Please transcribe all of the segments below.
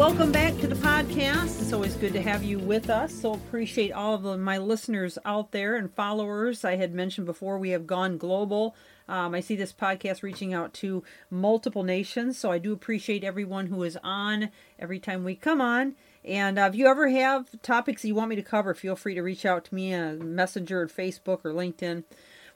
Welcome back to the podcast. It's always good to have you with us. So appreciate all of my listeners out there and followers. I had mentioned before we have gone global. Um, I see this podcast reaching out to multiple nations, so I do appreciate everyone who is on every time we come on. And uh, if you ever have topics you want me to cover, feel free to reach out to me on Messenger, or Facebook, or LinkedIn.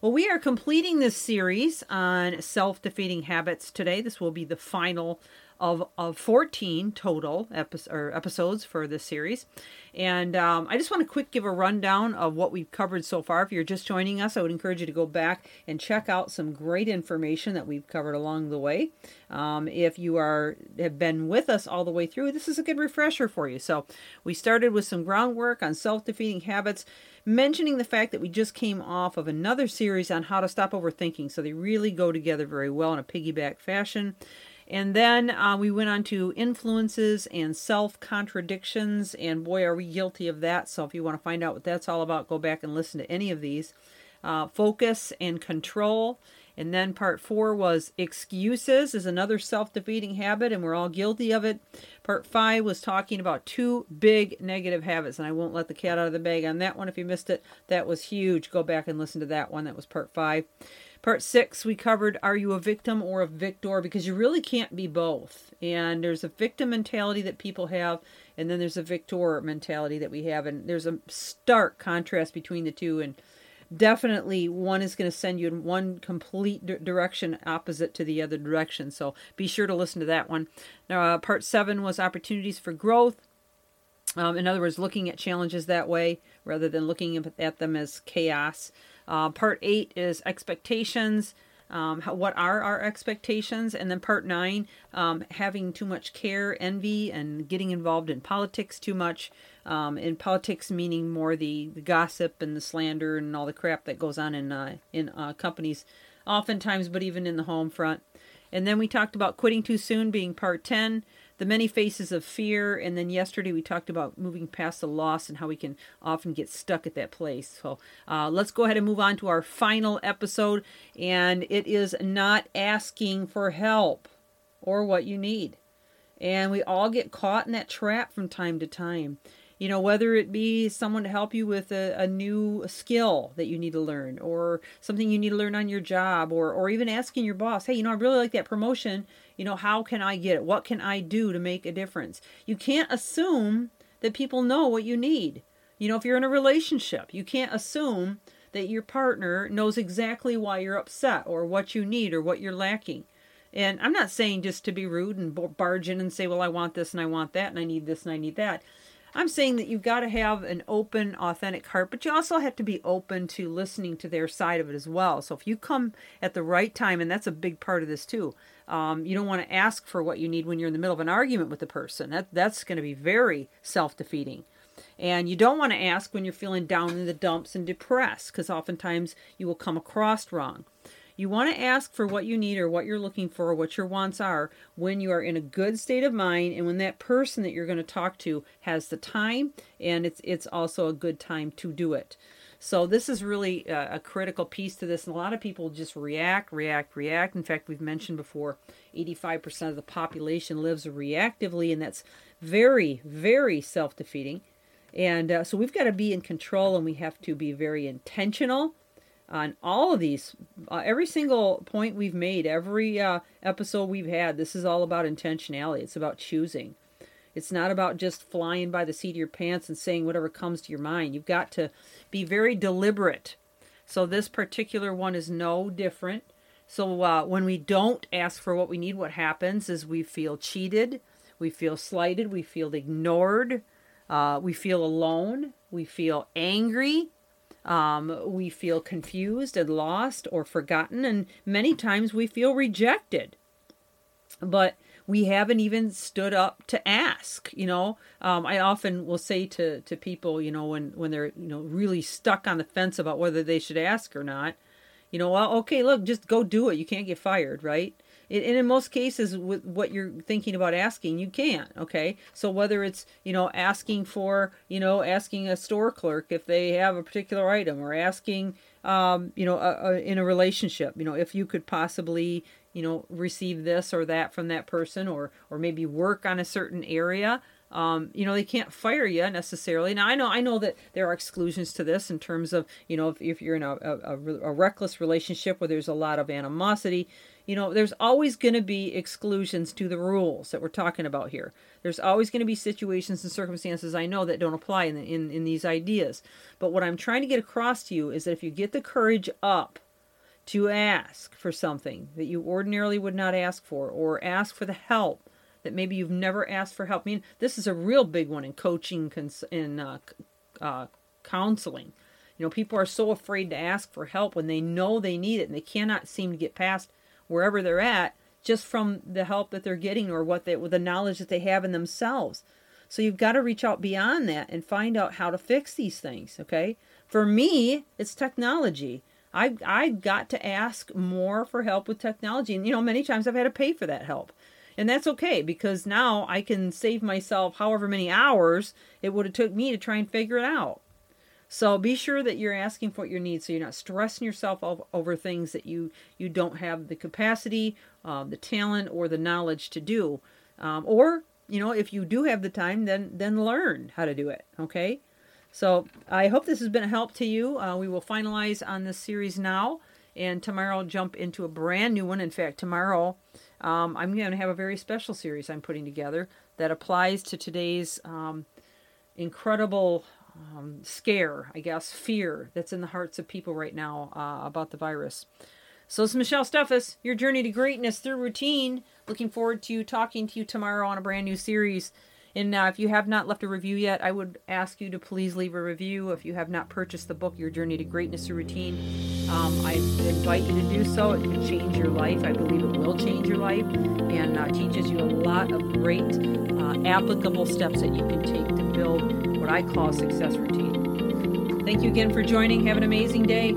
Well, we are completing this series on self defeating habits today. This will be the final of, of 14 total epi- episodes for this series. And um, I just want to quick give a rundown of what we've covered so far. If you're just joining us, I would encourage you to go back and check out some great information that we've covered along the way. Um, if you are have been with us all the way through, this is a good refresher for you. So we started with some groundwork on self-defeating habits, mentioning the fact that we just came off of another series on how to stop overthinking. So they really go together very well in a piggyback fashion. And then uh, we went on to influences and self contradictions, and boy, are we guilty of that. So if you want to find out what that's all about, go back and listen to any of these. Uh, focus and control. And then part four was excuses is another self defeating habit, and we're all guilty of it. Part five was talking about two big negative habits, and I won't let the cat out of the bag on that one. If you missed it, that was huge. Go back and listen to that one. That was part five. Part six, we covered Are you a victim or a victor? Because you really can't be both. And there's a victim mentality that people have, and then there's a victor mentality that we have. And there's a stark contrast between the two. And definitely one is going to send you in one complete d- direction opposite to the other direction. So be sure to listen to that one. Now, uh, part seven was opportunities for growth. Um, in other words, looking at challenges that way rather than looking at them as chaos. Uh, part eight is expectations. Um, how, what are our expectations? And then part nine, um, having too much care, envy, and getting involved in politics too much. Um, in politics, meaning more the, the, gossip and the slander and all the crap that goes on in uh, in uh, companies, oftentimes, but even in the home front. And then we talked about quitting too soon, being part ten the many faces of fear. And then yesterday we talked about moving past the loss and how we can often get stuck at that place. So uh, let's go ahead and move on to our final episode. And it is not asking for help or what you need. And we all get caught in that trap from time to time you know whether it be someone to help you with a, a, new skill that you need to learn or something you need to learn on your job or or even asking your boss hey you know i really like that promotion. You know how can i get it? What can i do to make a difference? You can't assume that people know what you need. You know if you're in a relationship you can't assume that your partner knows exactly why you're upset or what you need or what you're lacking. And i'm not saying just to be rude and barge in and say well i want this and i want that and i need this and i need that I'm saying that you've got to have an open, authentic heart, but you also have to be open to listening to their side of it as well. So if you come at the right time, and that's a big part of this too, um, you don't want to ask for what you need when you're in the middle of an argument with the person. That that's going to be very self-defeating. And you don't want to ask when you're feeling down in the dumps and depressed, because oftentimes you will come across wrong. You want to ask for what you need or what you're looking for, what your wants are, when you are in a good state of mind and when that person that you're going to talk to has the time and it's it's also a good time to do it. So this is really a, a critical piece to this. And a lot of people just react, react, react. In fact, we've mentioned before, 85% of the population lives reactively, and that's very, very self-defeating. And uh, so we've got to be in control, and we have to be very intentional on all of these. Uh, every single point we've made every uh, episode we've had this is all about intentionality. It's about choosing. It's not about just flying by the seat of your pants and saying whatever comes to your mind. You've got to be very deliberate. So this particular one is no different. So uh, when we don't ask for what we need what happens is we feel cheated we feel slighted we feel ignored uh, we feel alone we feel angry um, we feel confused and lost or forgotten, and many times we feel rejected. But we haven't even stood up to ask. You know, um, I often will say to to people, you know, when when they're you know really stuck on the fence about whether they should ask or not, you know, well, okay, look, just go do it. You can't get fired, right? And in most cases with what you're thinking about asking you can't okay? So whether it's you know asking for you know asking a store clerk if they have a particular item or asking um, you know a, a, in a relationship you know if you could possibly you know receive this or that from that person or or maybe work on a certain area um, you know they can't fire you necessarily. Now i know i know that there are exclusions to this in terms of you know if, if you're in a, a, a reckless relationship where there's a lot of animosity you know there's always going to be exclusions to the rules that we're talking about here there's always going to be situations and circumstances i know that don't apply in, the, in in these ideas but what i'm trying to get across to you is that if you get the courage up to ask for something that you ordinarily would not ask for, or ask for the help that maybe you've never asked for help. I mean, this is a real big one in coaching, in uh, uh, counseling. You know, people are so afraid to ask for help when they know they need it and they cannot seem to get past wherever they're at just from the help that they're getting or what they, with the knowledge that they have in themselves. So you've got to reach out beyond that and find out how to fix these things. Okay, for me, it's technology. I I got to ask more for help with technology, and you know many times I've had to pay for that help, and that's okay because now I can save myself however many hours it would have took me to try and figure it out. So be sure that you're asking for what you need, so you're not stressing yourself over things that you you don't have the capacity, uh, the talent, or the knowledge to do, um, or you know if you do have the time, then then learn how to do it. Okay. So I hope this has been a help to you. Uh, we will finalize on this series now, and tomorrow I'll jump into a brand new one. In fact, tomorrow um, I'm going to have a very special series I'm putting together that applies to today's um, incredible um, scare, I guess, fear that's in the hearts of people right now uh, about the virus. So is Michelle Steffes, your journey to greatness through routine. Looking forward to talking to you tomorrow on a brand new series. And uh, if you have not left a review yet, I would ask you to please leave a review. If you have not purchased the book, Your Journey to Greatness Through Routine, um, I invite you to do so. It can change your life. I believe it will change your life and uh, teaches you a lot of great uh, applicable steps that you can take to build what I call a success routine. Thank you again for joining. Have an amazing day.